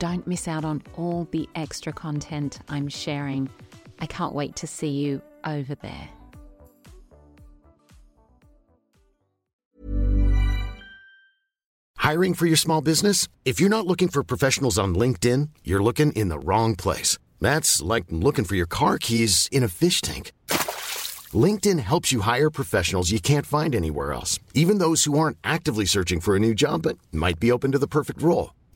Don't miss out on all the extra content I'm sharing. I can't wait to see you over there. Hiring for your small business? If you're not looking for professionals on LinkedIn, you're looking in the wrong place. That's like looking for your car keys in a fish tank. LinkedIn helps you hire professionals you can't find anywhere else, even those who aren't actively searching for a new job but might be open to the perfect role.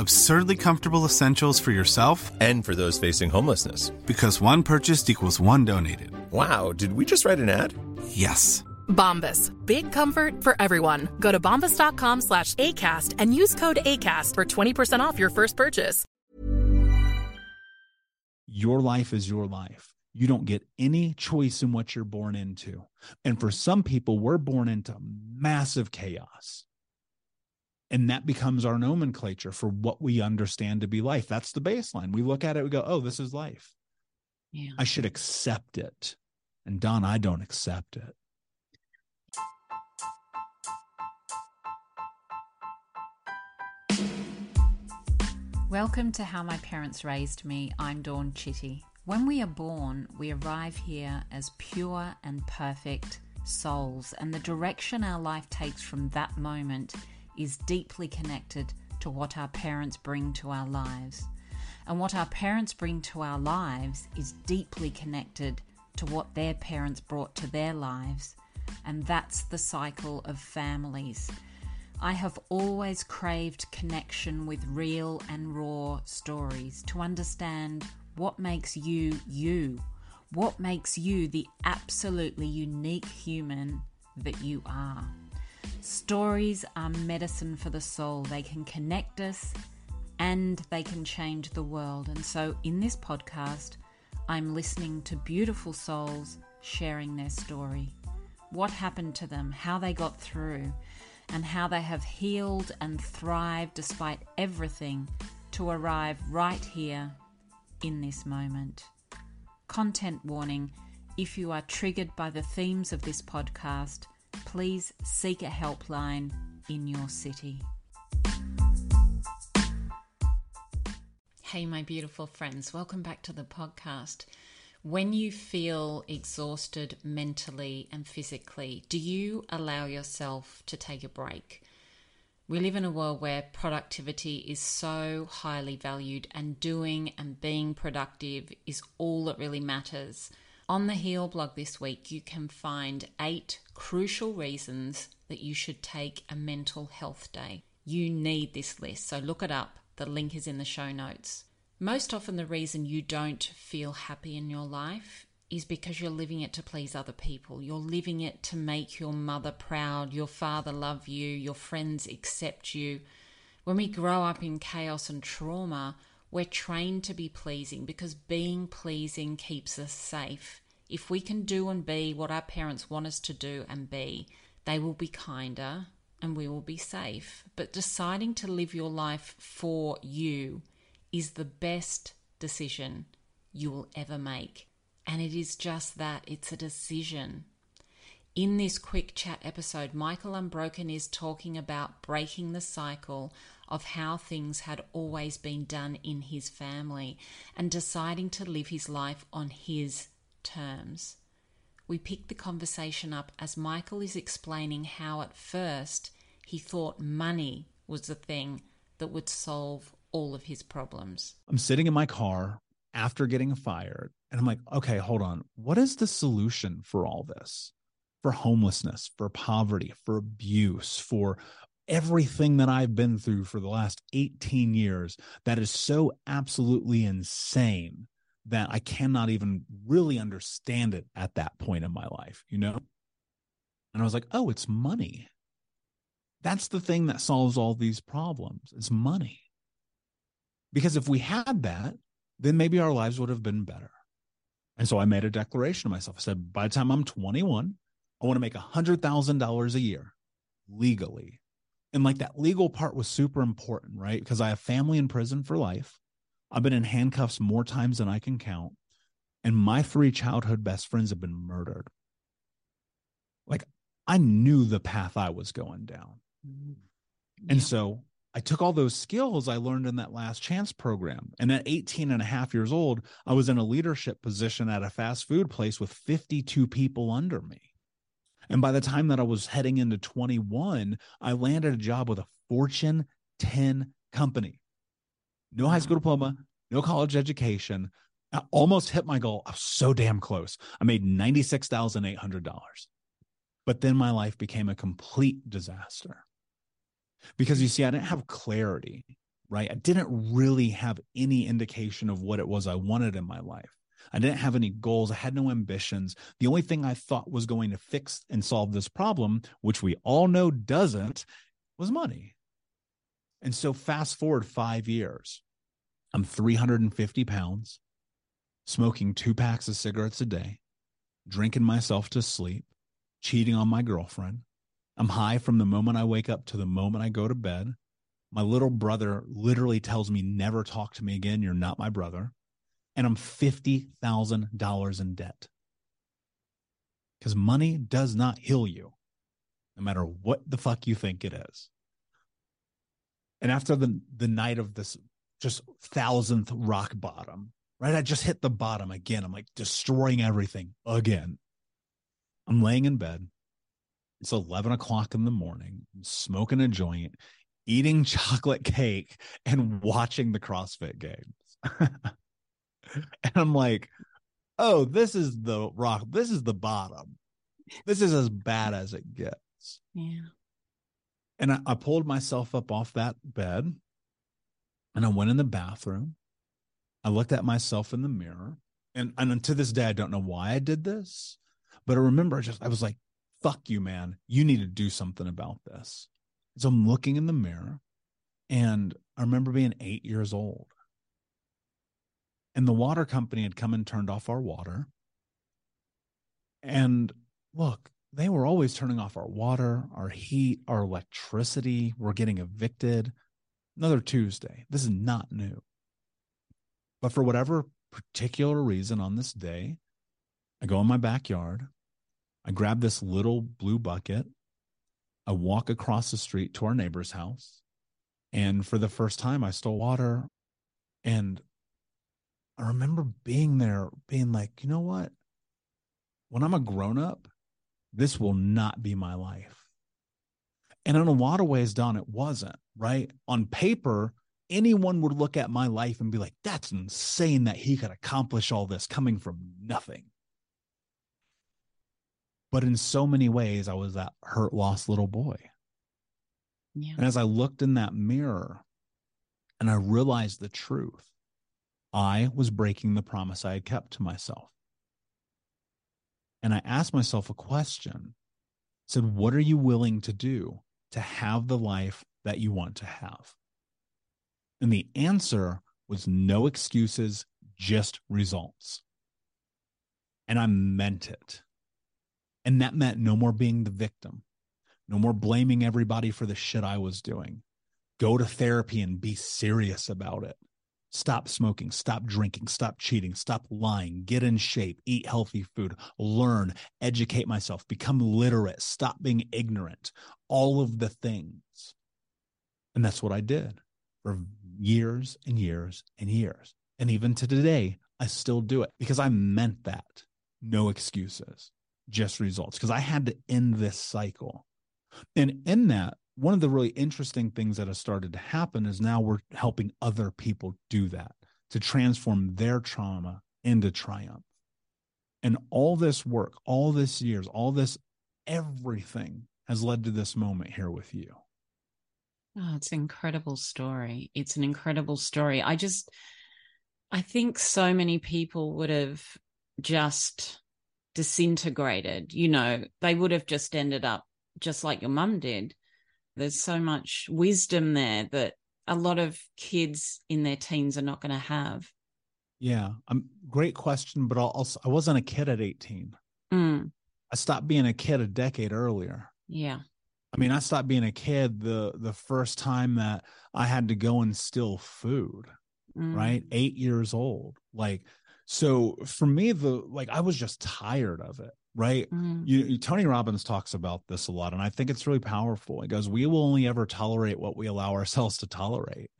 Absurdly comfortable essentials for yourself And for those facing homelessness. because one purchased equals one donated. Wow, did we just write an ad? Yes. Bombas. Big comfort for everyone. Go to bombas.com slash ACAST and use code ACAST for 20% off your first purchase. your life is your life. You don't get any choice in what you're born into. And for some people, we're born into massive chaos. And that becomes our nomenclature for what we understand to be life. That's the baseline. We look at it, we go, oh, this is life. Yeah. I should accept it. And Dawn, I don't accept it. Welcome to How My Parents Raised Me. I'm Dawn Chitty. When we are born, we arrive here as pure and perfect souls, and the direction our life takes from that moment is deeply connected to what our parents bring to our lives. And what our parents bring to our lives is deeply connected to what their parents brought to their lives. And that's the cycle of families. I have always craved connection with real and raw stories to understand what makes you you, what makes you the absolutely unique human that you are. Stories are medicine for the soul, they can connect us and they can change the world. And so, in this podcast, I'm listening to beautiful souls sharing their story what happened to them, how they got through, and how they have healed and thrived despite everything to arrive right here in this moment. Content warning if you are triggered by the themes of this podcast, please seek a helpline in your city. Hey, my beautiful friends, welcome back to the podcast. When you feel exhausted mentally and physically, do you allow yourself to take a break? We live in a world where productivity is so highly valued, and doing and being productive is all that really matters. On the Heal blog this week, you can find eight crucial reasons that you should take a mental health day. You need this list, so look it up. The link is in the show notes. Most often, the reason you don't feel happy in your life is because you're living it to please other people. You're living it to make your mother proud, your father love you, your friends accept you. When we grow up in chaos and trauma, we're trained to be pleasing because being pleasing keeps us safe. If we can do and be what our parents want us to do and be, they will be kinder and we will be safe. But deciding to live your life for you is the best decision you will ever make. And it is just that it's a decision. In this quick chat episode, Michael Unbroken is talking about breaking the cycle of how things had always been done in his family and deciding to live his life on his terms. We pick the conversation up as Michael is explaining how at first he thought money was the thing that would solve all of his problems. I'm sitting in my car after getting fired. And I'm like, okay, hold on. What is the solution for all this? For homelessness, for poverty, for abuse, for everything that I've been through for the last 18 years that is so absolutely insane that I cannot even really understand it at that point in my life, you know? And I was like, oh, it's money. That's the thing that solves all these problems. It's money. Because if we had that, then maybe our lives would have been better. And so I made a declaration to myself. I said, by the time I'm 21, I want to make $100,000 a year legally. And like that legal part was super important, right? Because I have family in prison for life. I've been in handcuffs more times than I can count. And my three childhood best friends have been murdered. Like I knew the path I was going down. Mm-hmm. Yeah. And so I took all those skills I learned in that last chance program. And at 18 and a half years old, I was in a leadership position at a fast food place with 52 people under me. And by the time that I was heading into 21, I landed a job with a Fortune 10 company. No high school diploma, no college education. I almost hit my goal. I was so damn close. I made $96,800. But then my life became a complete disaster because you see, I didn't have clarity, right? I didn't really have any indication of what it was I wanted in my life. I didn't have any goals. I had no ambitions. The only thing I thought was going to fix and solve this problem, which we all know doesn't, was money. And so, fast forward five years, I'm 350 pounds, smoking two packs of cigarettes a day, drinking myself to sleep, cheating on my girlfriend, I'm high from the moment I wake up to the moment I go to bed. My little brother literally tells me, never talk to me again. You're not my brother. And I'm $50,000 in debt. Because money does not heal you, no matter what the fuck you think it is. And after the, the night of this just thousandth rock bottom, right? I just hit the bottom again. I'm like destroying everything again. I'm laying in bed it's 11 o'clock in the morning, I'm smoking a joint, eating chocolate cake, and watching the CrossFit games. and I'm like, oh, this is the rock. This is the bottom. This is as bad as it gets. Yeah. And I, I pulled myself up off that bed and I went in the bathroom. I looked at myself in the mirror. And, and to this day, I don't know why I did this, but I remember I just, I was like, fuck you, man. You need to do something about this. So I'm looking in the mirror and I remember being eight years old. And the water company had come and turned off our water. And look, they were always turning off our water, our heat, our electricity. We're getting evicted. Another Tuesday. This is not new. But for whatever particular reason on this day, I go in my backyard. I grab this little blue bucket. I walk across the street to our neighbor's house. And for the first time, I stole water. And I remember being there, being like, you know what? When I'm a grown up, this will not be my life. And in a lot of ways, Dawn, it wasn't, right? On paper, anyone would look at my life and be like, that's insane that he could accomplish all this coming from nothing. But in so many ways, I was that hurt, lost little boy. Yeah. And as I looked in that mirror and I realized the truth, I was breaking the promise I had kept to myself. And I asked myself a question I said, What are you willing to do to have the life that you want to have? And the answer was no excuses, just results. And I meant it. And that meant no more being the victim, no more blaming everybody for the shit I was doing. Go to therapy and be serious about it. Stop smoking, stop drinking, stop cheating, stop lying, get in shape, eat healthy food, learn, educate myself, become literate, stop being ignorant, all of the things. And that's what I did for years and years and years. And even to today, I still do it because I meant that. No excuses just results because I had to end this cycle. And in that, one of the really interesting things that has started to happen is now we're helping other people do that. to transform their trauma into triumph. And all this work, all this years, all this everything has led to this moment here with you. Oh, it's an incredible story. It's an incredible story. I just, I think so many people would have just disintegrated. You know, they would have just ended up just like your mum did. There's so much wisdom there that a lot of kids in their teens are not going to have. Yeah, um, great question. But I'll, I'll, I was not a kid at 18. Mm. I stopped being a kid a decade earlier. Yeah. I mean, I stopped being a kid the the first time that I had to go and steal food, mm. right? 8 years old. Like so for me the like I was just tired of it, right? Mm. You, Tony Robbins talks about this a lot and I think it's really powerful. He goes, "We will only ever tolerate what we allow ourselves to tolerate."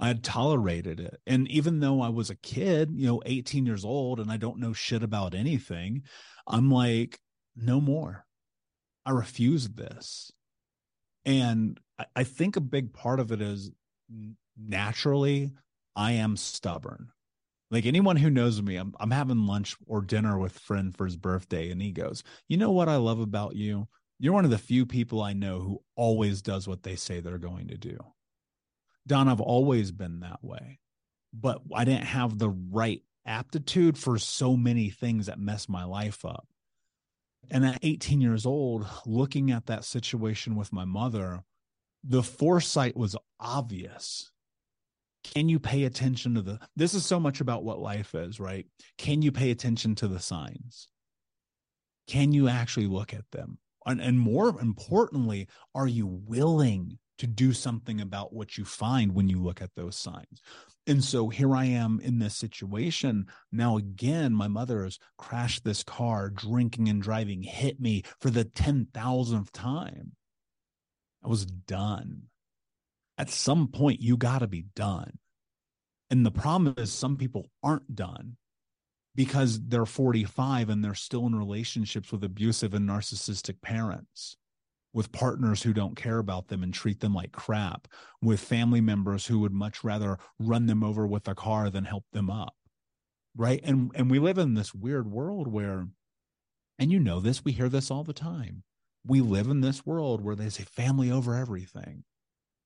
I had tolerated it. And even though I was a kid, you know, 18 years old and I don't know shit about anything, I'm like, no more. I refuse this. And I, I think a big part of it is naturally, I am stubborn. Like anyone who knows me, I'm, I'm having lunch or dinner with a friend for his birthday, and he goes, You know what I love about you? You're one of the few people I know who always does what they say they're going to do. Dawn, I've always been that way, but I didn't have the right aptitude for so many things that mess my life up. And at 18 years old, looking at that situation with my mother, the foresight was obvious. Can you pay attention to the this is so much about what life is, right? Can you pay attention to the signs? Can you actually look at them? And, and more importantly, are you willing to do something about what you find when you look at those signs. And so here I am in this situation. Now, again, my mother has crashed this car, drinking and driving, hit me for the 10,000th time. I was done. At some point, you got to be done. And the problem is, some people aren't done because they're 45 and they're still in relationships with abusive and narcissistic parents with partners who don't care about them and treat them like crap, with family members who would much rather run them over with a car than help them up. Right. And and we live in this weird world where, and you know this, we hear this all the time. We live in this world where they say family over everything.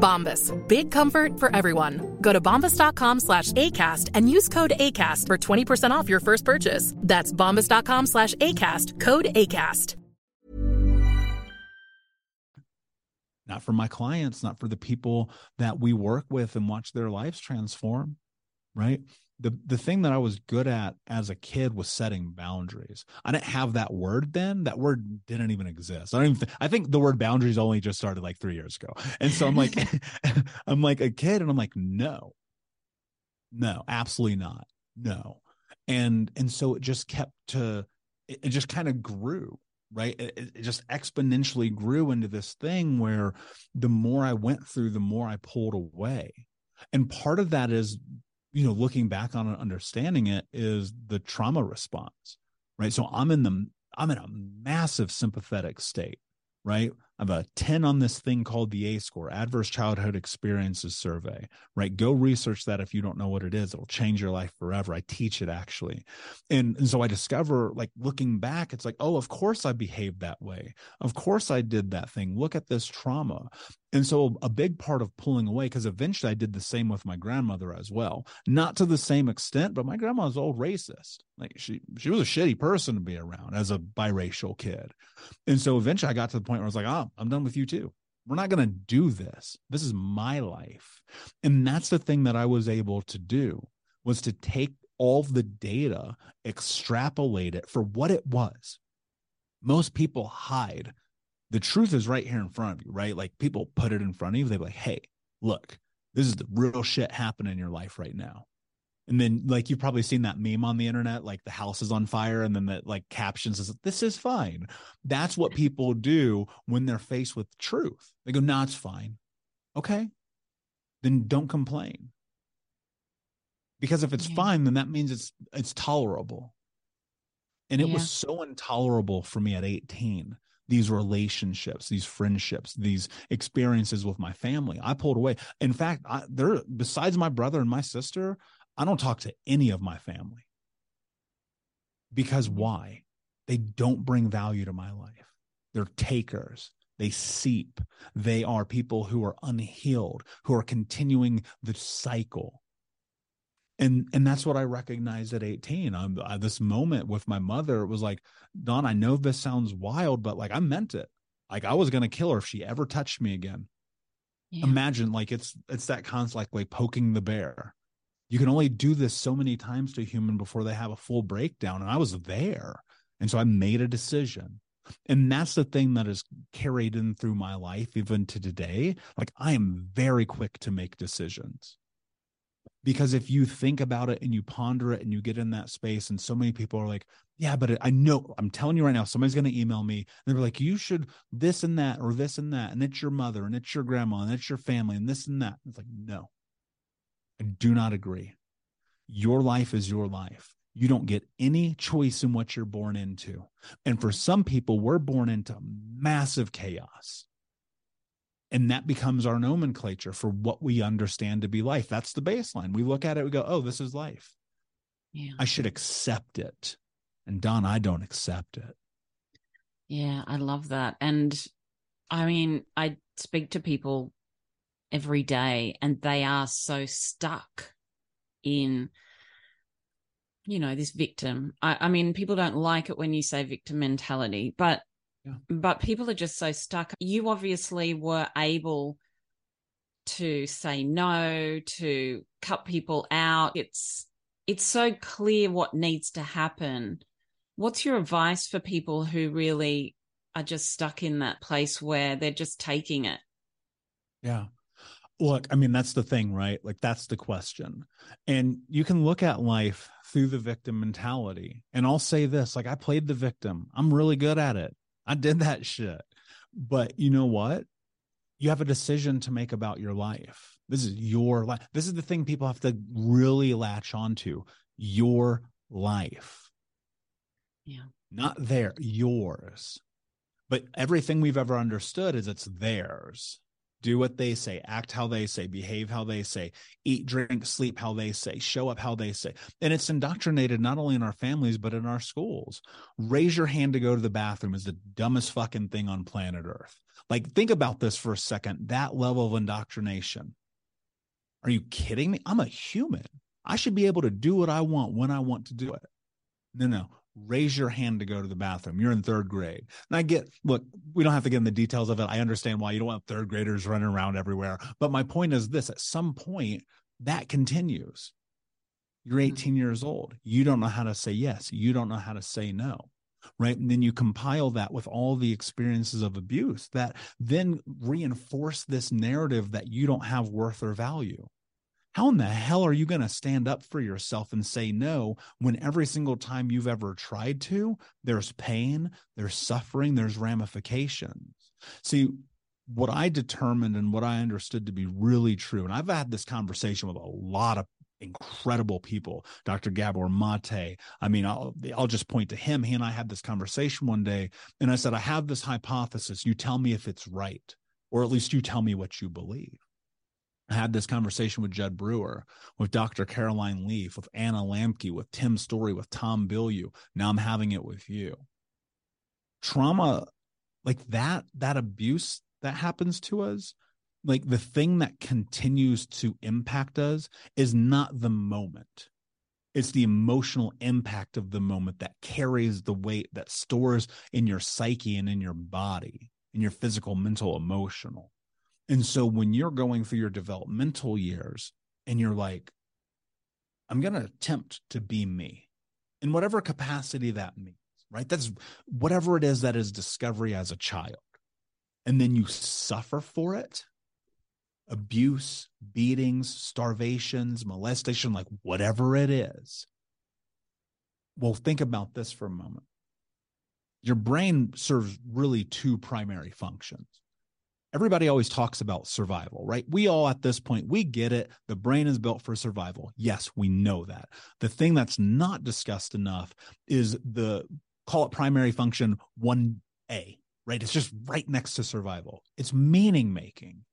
Bombas. Big comfort for everyone. Go to bombas.com slash ACAST and use code ACAST for 20% off your first purchase. That's bombas.com slash ACAST. Code ACAST. not for my clients, not for the people that we work with and watch their lives transform, right? The the thing that I was good at as a kid was setting boundaries. I didn't have that word then. That word didn't even exist. I don't even th- I think the word boundaries only just started like 3 years ago. And so I'm like I'm like a kid and I'm like no. No, absolutely not. No. And and so it just kept to it, it just kind of grew right it, it, just exponentially grew into this thing where the more i went through the more i pulled away and part of that is you know looking back on it understanding it is the trauma response right so i'm in the i'm in a massive sympathetic state right I have a 10 on this thing called the ACE score, Adverse Childhood Experiences Survey, right? Go research that if you don't know what it is. It will change your life forever. I teach it actually. And, and so I discover, like, looking back, it's like, oh, of course I behaved that way. Of course I did that thing. Look at this trauma. And so a big part of pulling away, because eventually I did the same with my grandmother as well. Not to the same extent, but my grandma was old racist. Like she she was a shitty person to be around as a biracial kid. And so eventually I got to the point where I was like, oh, I'm done with you too. We're not going to do this. This is my life. And that's the thing that I was able to do was to take all the data, extrapolate it for what it was. Most people hide the truth is right here in front of you, right? Like people put it in front of you. They're like, hey, look, this is the real shit happening in your life right now. And then, like, you've probably seen that meme on the internet, like the house is on fire, and then that like captions says, This is fine. That's what people do when they're faced with truth. They go, No, it's fine. Okay. Then don't complain. Because if it's yeah. fine, then that means it's it's tolerable. And it yeah. was so intolerable for me at 18 these relationships, these friendships, these experiences with my family. I pulled away. In fact, I, there besides my brother and my sister, I don't talk to any of my family. Because mm-hmm. why? They don't bring value to my life. They're takers. They seep. They are people who are unhealed, who are continuing the cycle and and that's what i recognized at 18 i'm I, this moment with my mother was like dawn i know this sounds wild but like i meant it. Like i was gonna kill her if she ever touched me again. Yeah. imagine like it's it's that concept like, like poking the bear. You can only do this so many times to a human before they have a full breakdown and i was there. And so i made a decision. And that's the thing that is carried in through my life even to today. Like i am very quick to make decisions because if you think about it and you ponder it and you get in that space and so many people are like yeah but i know i'm telling you right now somebody's going to email me and they're like you should this and that or this and that and it's your mother and it's your grandma and it's your family and this and that it's like no. I do not agree. Your life is your life. You don't get any choice in what you're born into. And for some people we're born into massive chaos and that becomes our nomenclature for what we understand to be life. That's the baseline. We look at it we go oh this is life. Yeah. I should accept it. And dawn i don't accept it. Yeah i love that. And i mean i speak to people every day and they are so stuck in you know this victim. I, I mean people don't like it when you say victim mentality but yeah. But people are just so stuck. You obviously were able to say no, to cut people out. It's it's so clear what needs to happen. What's your advice for people who really are just stuck in that place where they're just taking it? Yeah. Look, I mean, that's the thing, right? Like, that's the question. And you can look at life through the victim mentality. And I'll say this like, I played the victim, I'm really good at it. I did that shit. But you know what? You have a decision to make about your life. This is your life. This is the thing people have to really latch onto your life. Yeah. Not their, yours. But everything we've ever understood is it's theirs do what they say, act how they say, behave how they say, eat, drink, sleep how they say, show up how they say. And it's indoctrinated not only in our families, but in our schools. Raise your hand to go to the bathroom is the dumbest fucking thing on planet Earth. Like, think about this for a second that level of indoctrination. Are you kidding me? I'm a human. I should be able to do what I want when I want to do it. No, no raise your hand to go to the bathroom. You're in third grade. And I get, look, we don't have to get in the details of it. I understand why you don't want third graders running around everywhere. But my point is this at some point, that continues. You're hmm. 18 years old. You don't know how to say yes. You don't know how to say no. Right. And then you compile that with all the experiences of abuse that then reinforce this narrative that you don't have worth or value how in the hell are you going to stand up for yourself and say no when every single time you've ever tried to, there's pain, there's suffering, there's ramifications? See, what I determined and what I understood to be really true, and I've had this conversation with a lot of incredible people, Dr. Gabor Mate. I mean, I'll, I'll just point to him. He and I had this conversation one day, and I said, I have this hypothesis. You tell me if it's right, or at least you tell me what you believe. I had this conversation with Jud Brewer, with Dr. Caroline Leaf, with Anna Lembke, with Tim Storey, with Tom Bilyeu. Now I'm having it with you. Trauma like that, that abuse that happens to us like the thing that continues to impact us is not the moment it's the emotional impact of the moment that carries the weight that stores in your psyche and in your body in your physical mental emotional and so when you're going through your developmental years and you're like i'm going to attempt to be me in whatever capacity that means right that's whatever it is that is discovery as a child and then you suffer for it abuse, beatings, starvations, molestation, like whatever it is. Well, think about this for a moment. Your brain serves really two primary functions. Everybody always talks about survival, right? We all at this point, we get it. The brain is built for survival. Yes, we know that. The thing that's not discussed enough is the call it primary function 1A, right? It's just right next to survival. It's meaning making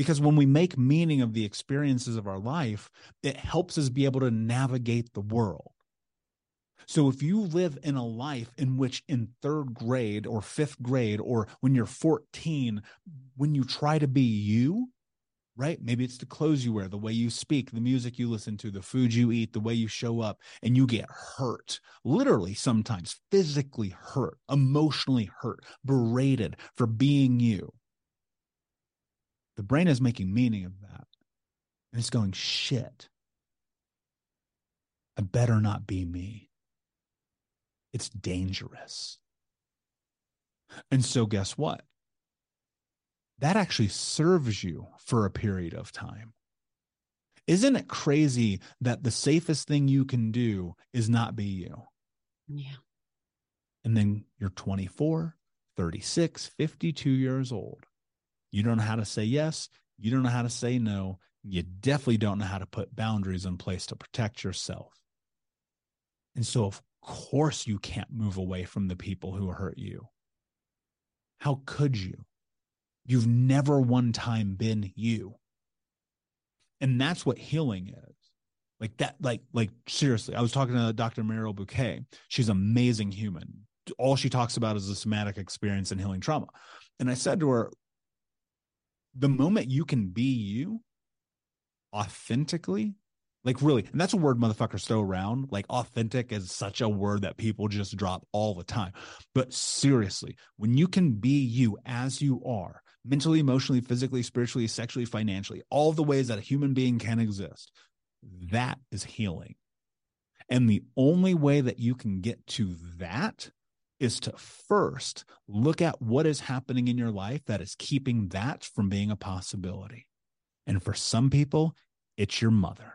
because when we make meaning of the experiences of our life, it helps us be able to navigate the world. So if you live in a life in which in third grade or fifth grade or when you're 14, when you try to be you, right? Maybe it's the clothes you wear, the way you speak, the music you listen to, the food you eat, the way you show up, and you get hurt, literally sometimes physically hurt, emotionally hurt, berated for being you. The brain is making meaning of that. And it's going, shit. I better not be me. It's dangerous. And so, guess what? That actually serves you for a period of time. Isn't it crazy that the safest thing you can do is not be you? Yeah. And then you're 24, 36, 52 years old. You don't know how to say yes. You don't know how to say no. You definitely don't know how to put boundaries in place to protect yourself. And so, of course, you can't move away from the people who hurt you. How could you? You've never one time been you. And that's what healing is. Like that, like, like seriously, I was talking to Dr. Mariel Buqué. She's an amazing human. All she talks about is the somatic experience and healing trauma. And I said to her, the moment you can be you authentically, like really, and that's a word motherfuckers throw around. Like authentic is such a word that people just drop all the time. But seriously, when you can be you as you are, mentally, emotionally, physically, spiritually, sexually, financially, all the ways that a human being can exist, that is healing. And the only way that you can get to that is to first look at what is happening in your life that is keeping that from being a possibility. And for some people, it's your mother.